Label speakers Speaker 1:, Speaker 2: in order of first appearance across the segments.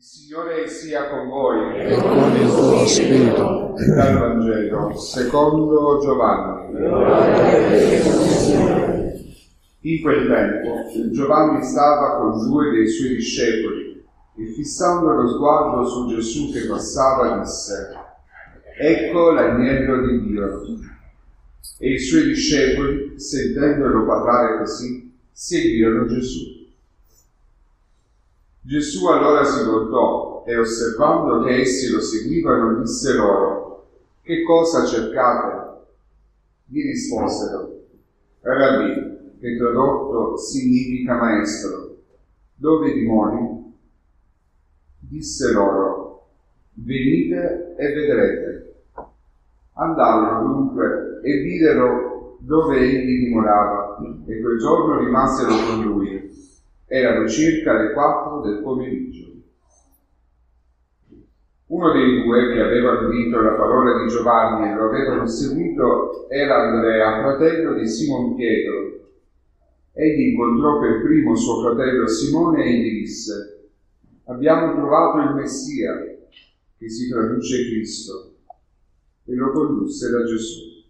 Speaker 1: Il Signore sia con voi
Speaker 2: e con il tuo spirito.
Speaker 1: Dal Vangelo, secondo Giovanni. In quel tempo Giovanni stava con due dei suoi discepoli e fissando lo sguardo su Gesù che passava disse, Ecco l'agnello di Dio. E i suoi discepoli, sentendolo parlare così, seguirono Gesù. Gesù allora si voltò e osservando che essi lo seguivano disse loro, che cosa cercate? Gli risposero, Rabbi, che tradotto significa maestro, dove dimoni? Disse loro, venite e vedrete. Andarono dunque e videro dove egli dimorava e quel giorno rimasero con lui erano circa le quattro del pomeriggio. Uno dei due che avevano udito la parola di Giovanni e lo avevano seguito era Andrea, fratello di Simon Pietro. Egli incontrò per primo suo fratello Simone e gli disse, abbiamo trovato il Messia, che si traduce Cristo, e lo condusse da Gesù.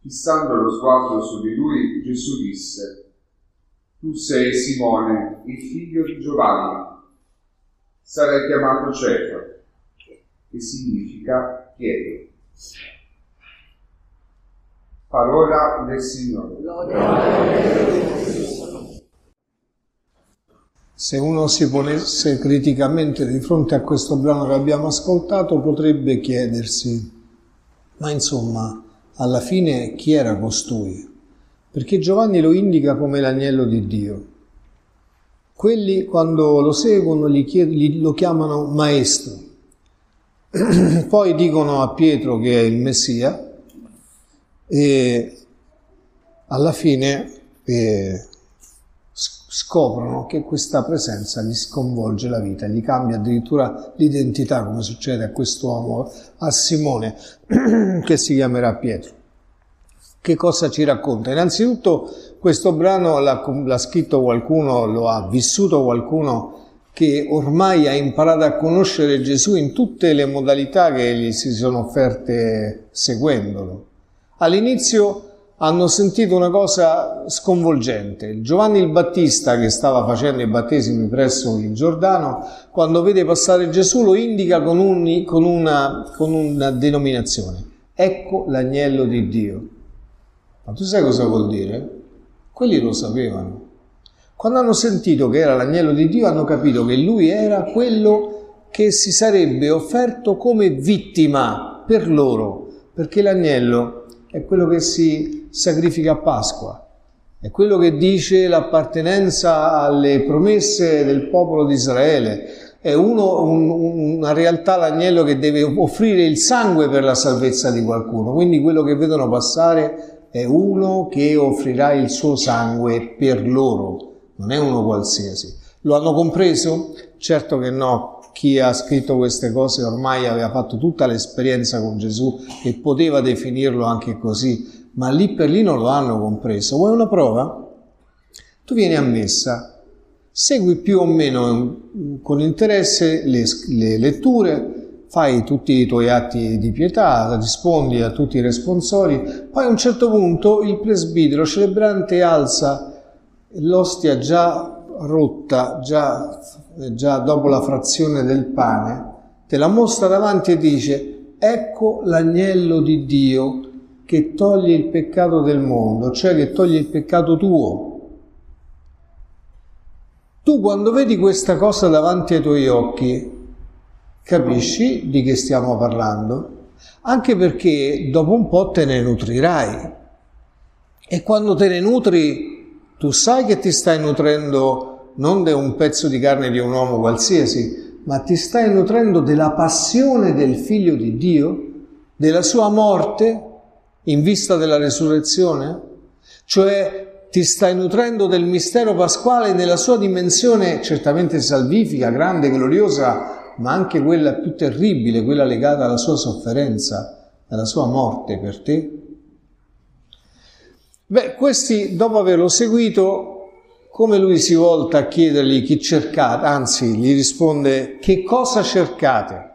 Speaker 1: Fissando lo sguardo su di lui, Gesù disse, tu sei Simone, il figlio di Giovanni. Sarai chiamato Cefa, che significa chiedo. Parola del Signore.
Speaker 2: Se uno si ponesse criticamente di fronte a questo brano che abbiamo ascoltato, potrebbe chiedersi, ma insomma, alla fine chi era costui? Perché Giovanni lo indica come l'agnello di Dio. Quelli quando lo seguono chied- lo chiamano maestro, poi dicono a Pietro che è il Messia e alla fine eh, scoprono che questa presenza gli sconvolge la vita, gli cambia addirittura l'identità, come succede a quest'uomo, a Simone, che si chiamerà Pietro. Che cosa ci racconta? Innanzitutto questo brano l'ha, scritto qualcuno, lo ha vissuto qualcuno che ormai ha imparato a conoscere Gesù in tutte le modalità che gli si sono offerte seguendolo. All'inizio hanno sentito una cosa sconvolgente. Giovanni il Battista, che stava facendo i battesimi presso il Giordano, quando vede passare Gesù lo indica con, un, con, una, con una denominazione. Ecco l'agnello di Dio. Ma tu sai cosa vuol dire? Quelli lo sapevano. Quando hanno sentito che era l'agnello di Dio, hanno capito che lui era quello che si sarebbe offerto come vittima per loro, perché l'agnello è quello che si sacrifica a Pasqua, è quello che dice l'appartenenza alle promesse del popolo di Israele, è uno, un, una realtà l'agnello che deve offrire il sangue per la salvezza di qualcuno, quindi quello che vedono passare è uno che offrirà il suo sangue per loro, non è uno qualsiasi. Lo hanno compreso? Certo che no. Chi ha scritto queste cose ormai aveva fatto tutta l'esperienza con Gesù e poteva definirlo anche così, ma lì per lì non lo hanno compreso. Vuoi una prova? Tu vieni a messa, segui più o meno con interesse le, le letture, fai tutti i tuoi atti di pietà, rispondi a tutti i responsori, poi a un certo punto il presbitero celebrante alza l'ostia già rotta, già, già dopo la frazione del pane, te la mostra davanti e dice, ecco l'agnello di Dio che toglie il peccato del mondo, cioè che toglie il peccato tuo. Tu quando vedi questa cosa davanti ai tuoi occhi, Capisci di che stiamo parlando? Anche perché dopo un po' te ne nutrirai. E quando te ne nutri, tu sai che ti stai nutrendo non di un pezzo di carne di un uomo qualsiasi, ma ti stai nutrendo della passione del figlio di Dio, della sua morte in vista della resurrezione? Cioè ti stai nutrendo del mistero pasquale nella sua dimensione certamente salvifica, grande, gloriosa, ma anche quella più terribile, quella legata alla sua sofferenza, alla sua morte per te? Beh, questi, dopo averlo seguito, come lui si volta a chiedergli chi cercate, anzi gli risponde che cosa cercate?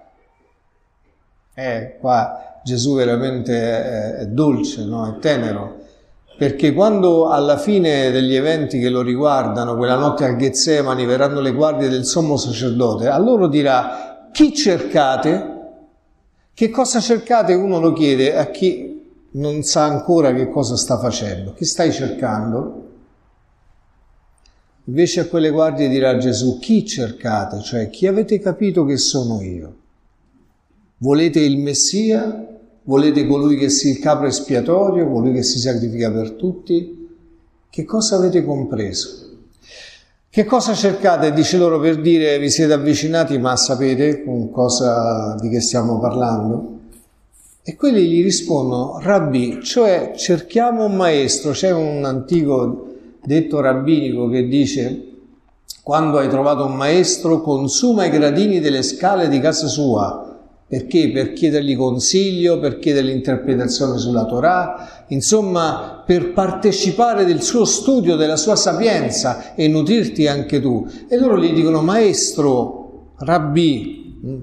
Speaker 2: Eh, qua Gesù veramente è, dolce, no? è tenero, perché quando alla fine degli eventi che lo riguardano, quella notte al Getsemani, verranno le guardie del sommo sacerdote, a loro dirà chi cercate? Che cosa cercate? Uno lo chiede a chi non sa ancora che cosa sta facendo. Chi stai cercando? Invece a quelle guardie dirà Gesù, chi cercate? Cioè chi avete capito che sono io? Volete il Messia? Volete colui che sia il capro espiatorio, colui che si sacrifica per tutti? Che cosa avete compreso? Che cosa cercate? Dice loro per dire vi siete avvicinati, ma sapete con cosa, di che stiamo parlando? E quelli gli rispondono, rabbi, cioè cerchiamo un maestro. C'è un antico detto rabbinico che dice, quando hai trovato un maestro, consuma i gradini delle scale di casa sua perché? Per chiedergli consiglio, per chiedergli interpretazione sulla Torah, insomma, per partecipare del suo studio, della sua sapienza e nutrirti anche tu. E loro gli dicono, maestro, rabbi, mm,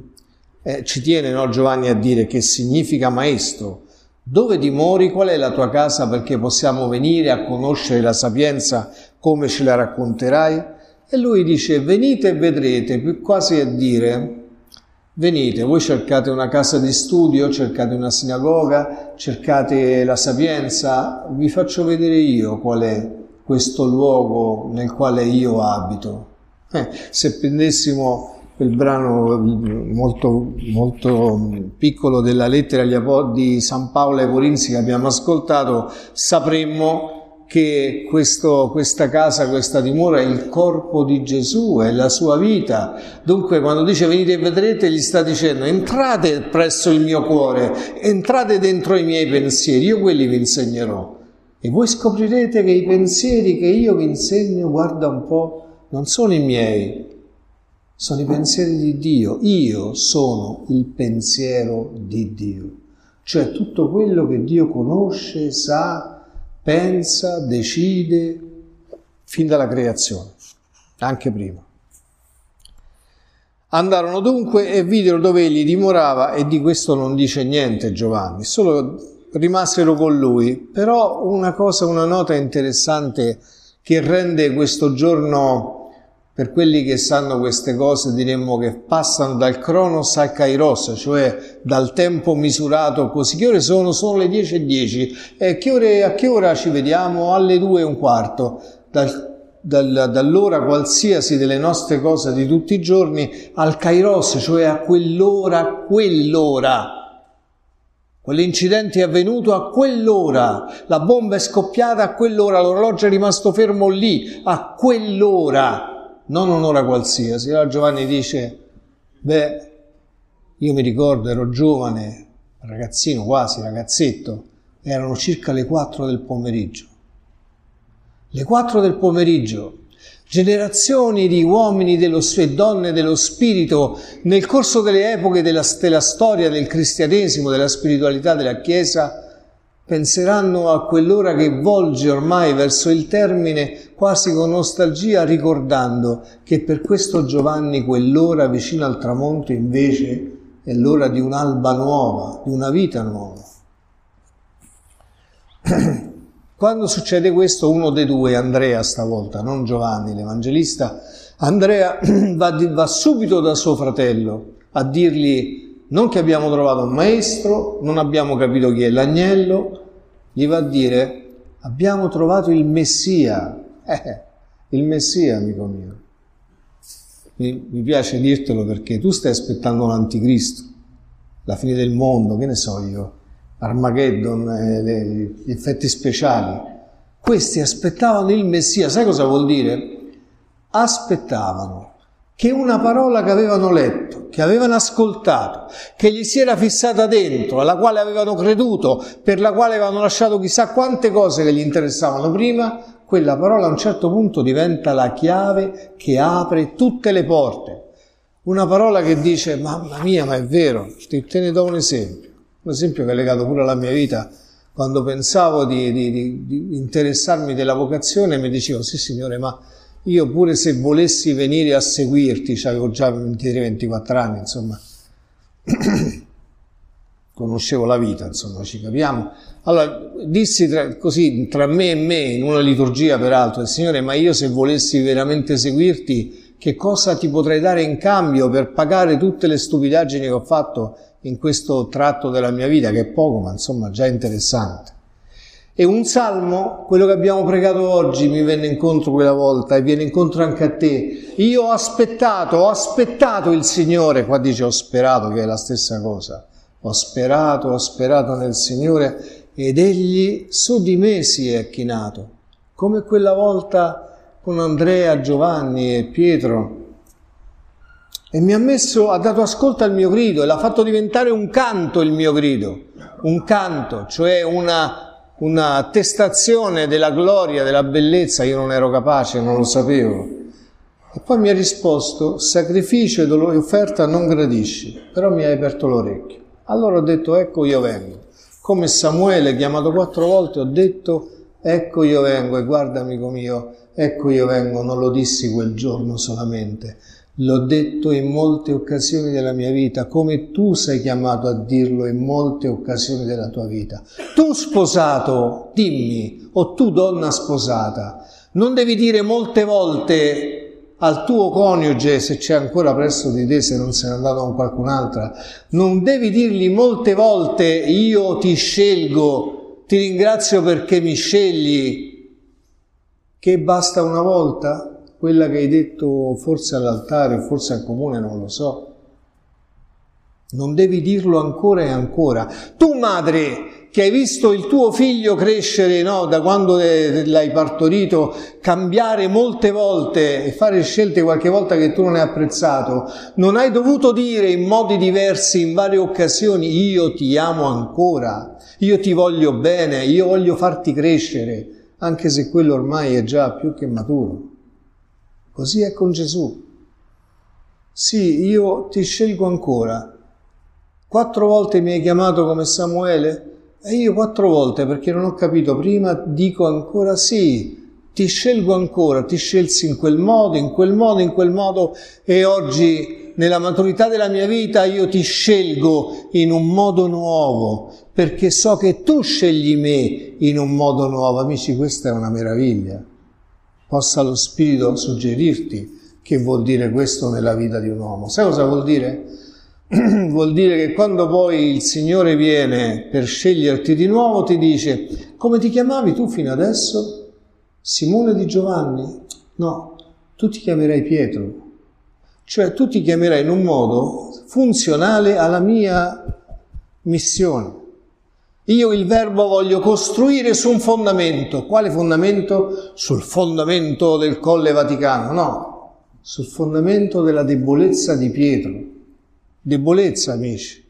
Speaker 2: eh, ci tiene no, Giovanni a dire che significa maestro. Dove dimori? Qual è la tua casa perché possiamo venire a conoscere la sapienza come ce la racconterai? E lui dice, venite e vedrete, quasi a dire, Venite, voi cercate una casa di studio, cercate una sinagoga, cercate la sapienza, vi faccio vedere io qual è questo luogo nel quale io abito. Eh, se prendessimo quel brano molto, molto piccolo della lettera di San Paolo ai Corinzi che abbiamo ascoltato, sapremmo che questo, questa casa, questa dimora è il corpo di Gesù, è la sua vita. Dunque quando dice venite e vedrete gli sta dicendo entrate presso il mio cuore, entrate dentro i miei pensieri, io quelli vi insegnerò. E voi scoprirete che i pensieri che io vi insegno, guarda un po', non sono i miei, sono i pensieri di Dio. Io sono il pensiero di Dio. Cioè tutto quello che Dio conosce, sa, pensa, decide fin dalla creazione, anche prima. Andarono dunque e videro dove egli dimorava e di questo non dice niente Giovanni, solo rimasero con lui. Però una cosa, una nota interessante che rende questo giorno per quelli che sanno queste cose diremmo che passano dal cronos al kairos, cioè dal tempo misurato così. Che ore sono? Sono le 10 e 10. E che ore, a che ora ci vediamo? Alle 2 e un quarto. Dal, dal, dall'ora qualsiasi delle nostre cose di tutti i giorni al kairos, cioè a quell'ora, a quell'ora. Quell'incidente è avvenuto a quell'ora, la bomba è scoppiata a quell'ora, l'orologio è rimasto fermo lì, a quell'ora non un'ora qualsiasi. Allora Giovanni dice, beh, io mi ricordo, ero giovane, ragazzino quasi, ragazzetto, erano circa le 4 del pomeriggio. Le 4 del pomeriggio, generazioni di uomini dello, e donne dello spirito nel corso delle epoche della, della storia del cristianesimo, della spiritualità della Chiesa, penseranno a quell'ora che volge ormai verso il termine quasi con nostalgia ricordando che per questo Giovanni quell'ora vicino al tramonto invece è l'ora di un'alba nuova, di una vita nuova. Quando succede questo, uno dei due, Andrea stavolta, non Giovanni l'Evangelista, Andrea va, va subito da suo fratello a dirgli non che abbiamo trovato un maestro, non abbiamo capito chi è l'agnello, gli va a dire abbiamo trovato il Messia, eh, il Messia amico mio. Mi, mi piace dirtelo perché tu stai aspettando l'anticristo, la fine del mondo, che ne so io, Armageddon, eh, le, gli effetti speciali. Questi aspettavano il Messia, sai cosa vuol dire? Aspettavano che una parola che avevano letto, che avevano ascoltato, che gli si era fissata dentro, alla quale avevano creduto, per la quale avevano lasciato chissà quante cose che gli interessavano prima, quella parola a un certo punto diventa la chiave che apre tutte le porte. Una parola che dice, mamma mia, ma è vero, te ne do un esempio, un esempio che è legato pure alla mia vita. Quando pensavo di, di, di, di interessarmi della vocazione mi dicevo, sì signore, ma io pure se volessi venire a seguirti, avevo già 23-24 anni, insomma, conoscevo la vita, insomma, ci capiamo. Allora, dissi tra, così tra me e me, in una liturgia peraltro, il Signore, ma io se volessi veramente seguirti, che cosa ti potrei dare in cambio per pagare tutte le stupidaggini che ho fatto in questo tratto della mia vita, che è poco, ma insomma già interessante. E un salmo, quello che abbiamo pregato oggi, mi venne incontro quella volta e viene incontro anche a te. Io ho aspettato, ho aspettato il Signore, qua dice ho sperato, che è la stessa cosa. Ho sperato, ho sperato nel Signore ed Egli su di me si è chinato, come quella volta con Andrea, Giovanni e Pietro. E mi ha messo, ha dato ascolto al mio grido e l'ha fatto diventare un canto il mio grido, un canto, cioè una una attestazione della gloria, della bellezza, io non ero capace, non lo sapevo. E poi mi ha risposto, sacrificio e offerta non gradisci, però mi hai aperto l'orecchio. Allora ho detto, ecco io vengo. Come Samuele, chiamato quattro volte, ho detto, ecco io vengo e guarda amico mio, ecco io vengo, non lo dissi quel giorno solamente, L'ho detto in molte occasioni della mia vita, come tu sei chiamato a dirlo in molte occasioni della tua vita. Tu sposato, dimmi, o tu donna sposata, non devi dire molte volte al tuo coniuge, se c'è ancora presso di te, se non se n'è andato con qualcun'altra, non devi dirgli molte volte io ti scelgo, ti ringrazio perché mi scegli, che basta una volta? quella che hai detto forse all'altare, forse al comune, non lo so. Non devi dirlo ancora e ancora. Tu madre che hai visto il tuo figlio crescere no, da quando l'hai partorito, cambiare molte volte e fare scelte qualche volta che tu non hai apprezzato, non hai dovuto dire in modi diversi, in varie occasioni, io ti amo ancora, io ti voglio bene, io voglio farti crescere, anche se quello ormai è già più che maturo. Così è con Gesù. Sì, io ti scelgo ancora. Quattro volte mi hai chiamato come Samuele e io quattro volte, perché non ho capito prima, dico ancora sì, ti scelgo ancora, ti scelsi in quel modo, in quel modo, in quel modo e oggi nella maturità della mia vita io ti scelgo in un modo nuovo, perché so che tu scegli me in un modo nuovo. Amici, questa è una meraviglia possa lo Spirito suggerirti che vuol dire questo nella vita di un uomo. Sai cosa vuol dire? vuol dire che quando poi il Signore viene per sceglierti di nuovo ti dice come ti chiamavi tu fino adesso? Simone di Giovanni? No, tu ti chiamerai Pietro. Cioè tu ti chiamerai in un modo funzionale alla mia missione. Io il verbo voglio costruire su un fondamento. Quale fondamento? Sul fondamento del Colle Vaticano? No, sul fondamento della debolezza di Pietro. Debolezza, amici.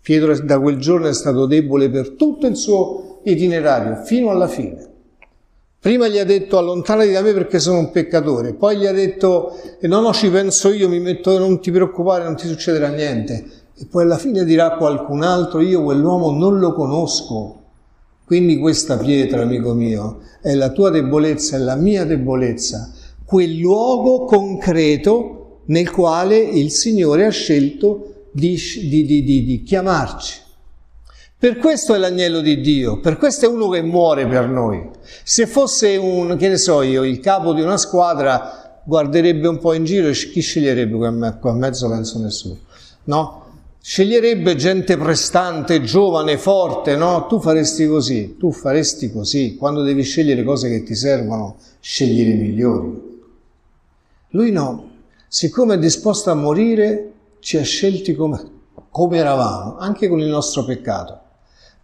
Speaker 2: Pietro da quel giorno è stato debole per tutto il suo itinerario, fino alla fine. Prima gli ha detto allontanati da me perché sono un peccatore, poi gli ha detto no, no, ci penso io, mi metto, non ti preoccupare, non ti succederà niente e poi alla fine dirà qualcun altro, io quell'uomo non lo conosco. Quindi questa pietra, amico mio, è la tua debolezza, è la mia debolezza, quel luogo concreto nel quale il Signore ha scelto di, di, di, di chiamarci. Per questo è l'agnello di Dio, per questo è uno che muore per noi. Se fosse un, che ne so io, il capo di una squadra, guarderebbe un po' in giro e chi sceglierebbe qua in mezzo? Penso nessuno. No? Sceglierebbe gente prestante, giovane, forte, no? Tu faresti così, tu faresti così. Quando devi scegliere cose che ti servono, scegli le migliori. Lui no, siccome è disposto a morire, ci ha scelti come, come eravamo, anche con il nostro peccato,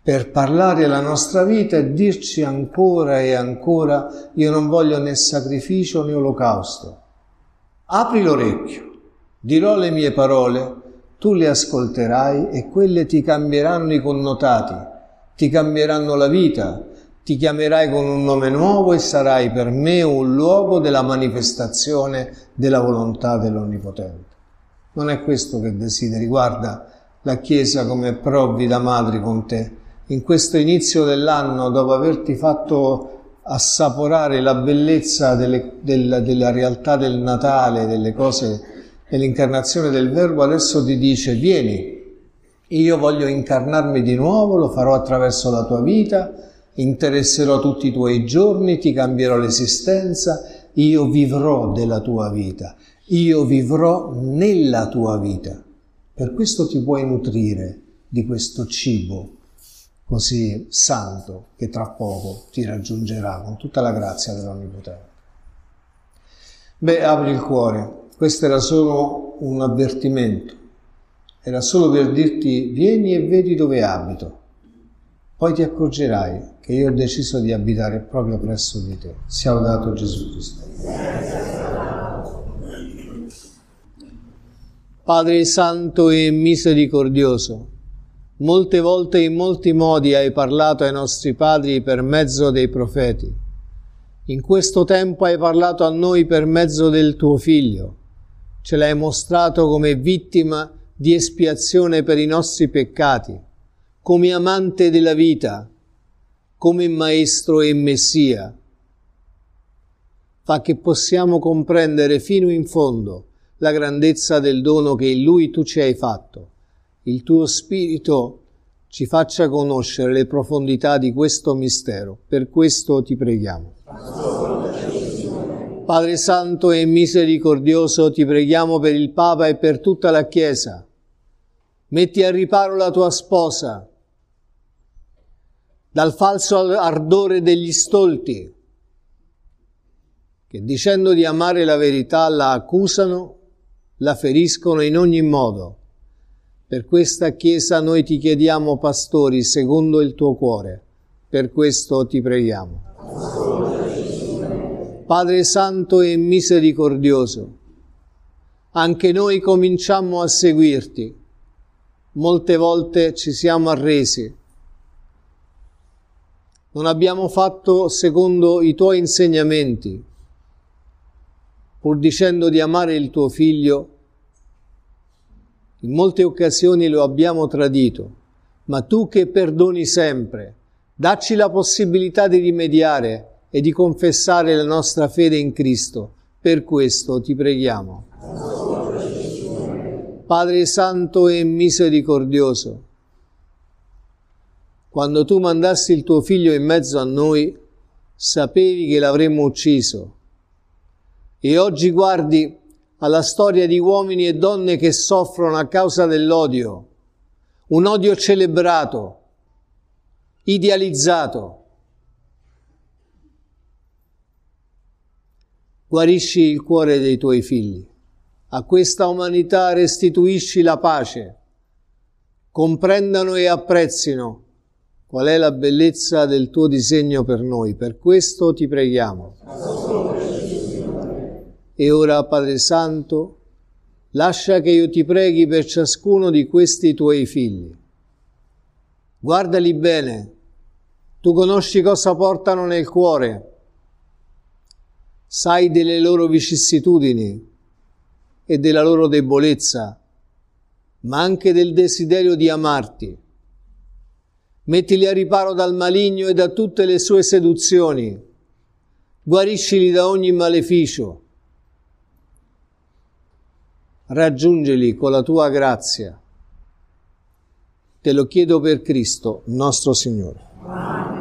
Speaker 2: per parlare la nostra vita e dirci ancora e ancora, io non voglio né sacrificio né olocausto. Apri l'orecchio, dirò le mie parole, tu le ascolterai e quelle ti cambieranno i connotati, ti cambieranno la vita, ti chiamerai con un nome nuovo e sarai per me un luogo della manifestazione della volontà dell'Onnipotente. Non è questo che desideri, guarda la Chiesa come provvida madri con te. In questo inizio dell'anno, dopo averti fatto assaporare la bellezza delle, della, della realtà del Natale, delle cose, dell'incarnazione del Verbo, adesso ti dice vieni, io voglio incarnarmi di nuovo, lo farò attraverso la tua vita, interesserò tutti i tuoi giorni, ti cambierò l'esistenza, io vivrò della tua vita, io vivrò nella tua vita. Per questo ti puoi nutrire di questo cibo così santo che tra poco ti raggiungerà con tutta la grazia dell'Onnipotente. Beh, apri il cuore, questo era solo un avvertimento, era solo per dirti vieni e vedi dove abito, poi ti accorgerai che io ho deciso di abitare proprio presso di te. Sia lodato Gesù Cristo. Padre Santo e Misericordioso, Molte volte in molti modi hai parlato ai nostri padri per mezzo dei profeti. In questo tempo hai parlato a noi per mezzo del tuo Figlio. Ce l'hai mostrato come vittima di espiazione per i nostri peccati, come amante della vita, come Maestro e Messia. Fa che possiamo comprendere fino in fondo la grandezza del dono che in Lui tu ci hai fatto il tuo Spirito ci faccia conoscere le profondità di questo mistero. Per questo ti preghiamo. Padre Santo e misericordioso, ti preghiamo per il Papa e per tutta la Chiesa. Metti a riparo la tua sposa dal falso ardore degli stolti, che dicendo di amare la verità la accusano, la feriscono in ogni modo per questa Chiesa noi ti chiediamo, pastori, secondo il tuo cuore. Per questo ti preghiamo. Padre Santo e misericordioso, anche noi cominciamo a seguirti. Molte volte ci siamo arresi. Non abbiamo fatto secondo i tuoi insegnamenti, pur dicendo di amare il tuo figlio in molte occasioni lo abbiamo tradito, ma tu che perdoni sempre, dacci la possibilità di rimediare e di confessare la nostra fede in Cristo. Per questo ti preghiamo. Padre Santo e misericordioso, quando tu mandassi il tuo figlio in mezzo a noi, sapevi che l'avremmo ucciso. E oggi guardi alla storia di uomini e donne che soffrono a causa dell'odio, un odio celebrato, idealizzato. Guarisci il cuore dei tuoi figli. A questa umanità restituisci la pace. Comprendano e apprezzino qual è la bellezza del tuo disegno per noi. Per questo ti preghiamo. E ora, Padre Santo, lascia che io ti preghi per ciascuno di questi tuoi figli. Guardali bene, tu conosci cosa portano nel cuore, sai delle loro vicissitudini e della loro debolezza, ma anche del desiderio di amarti. Mettili a riparo dal maligno e da tutte le sue seduzioni, guariscili da ogni maleficio raggiungili con la tua grazia. Te lo chiedo per Cristo, nostro Signore.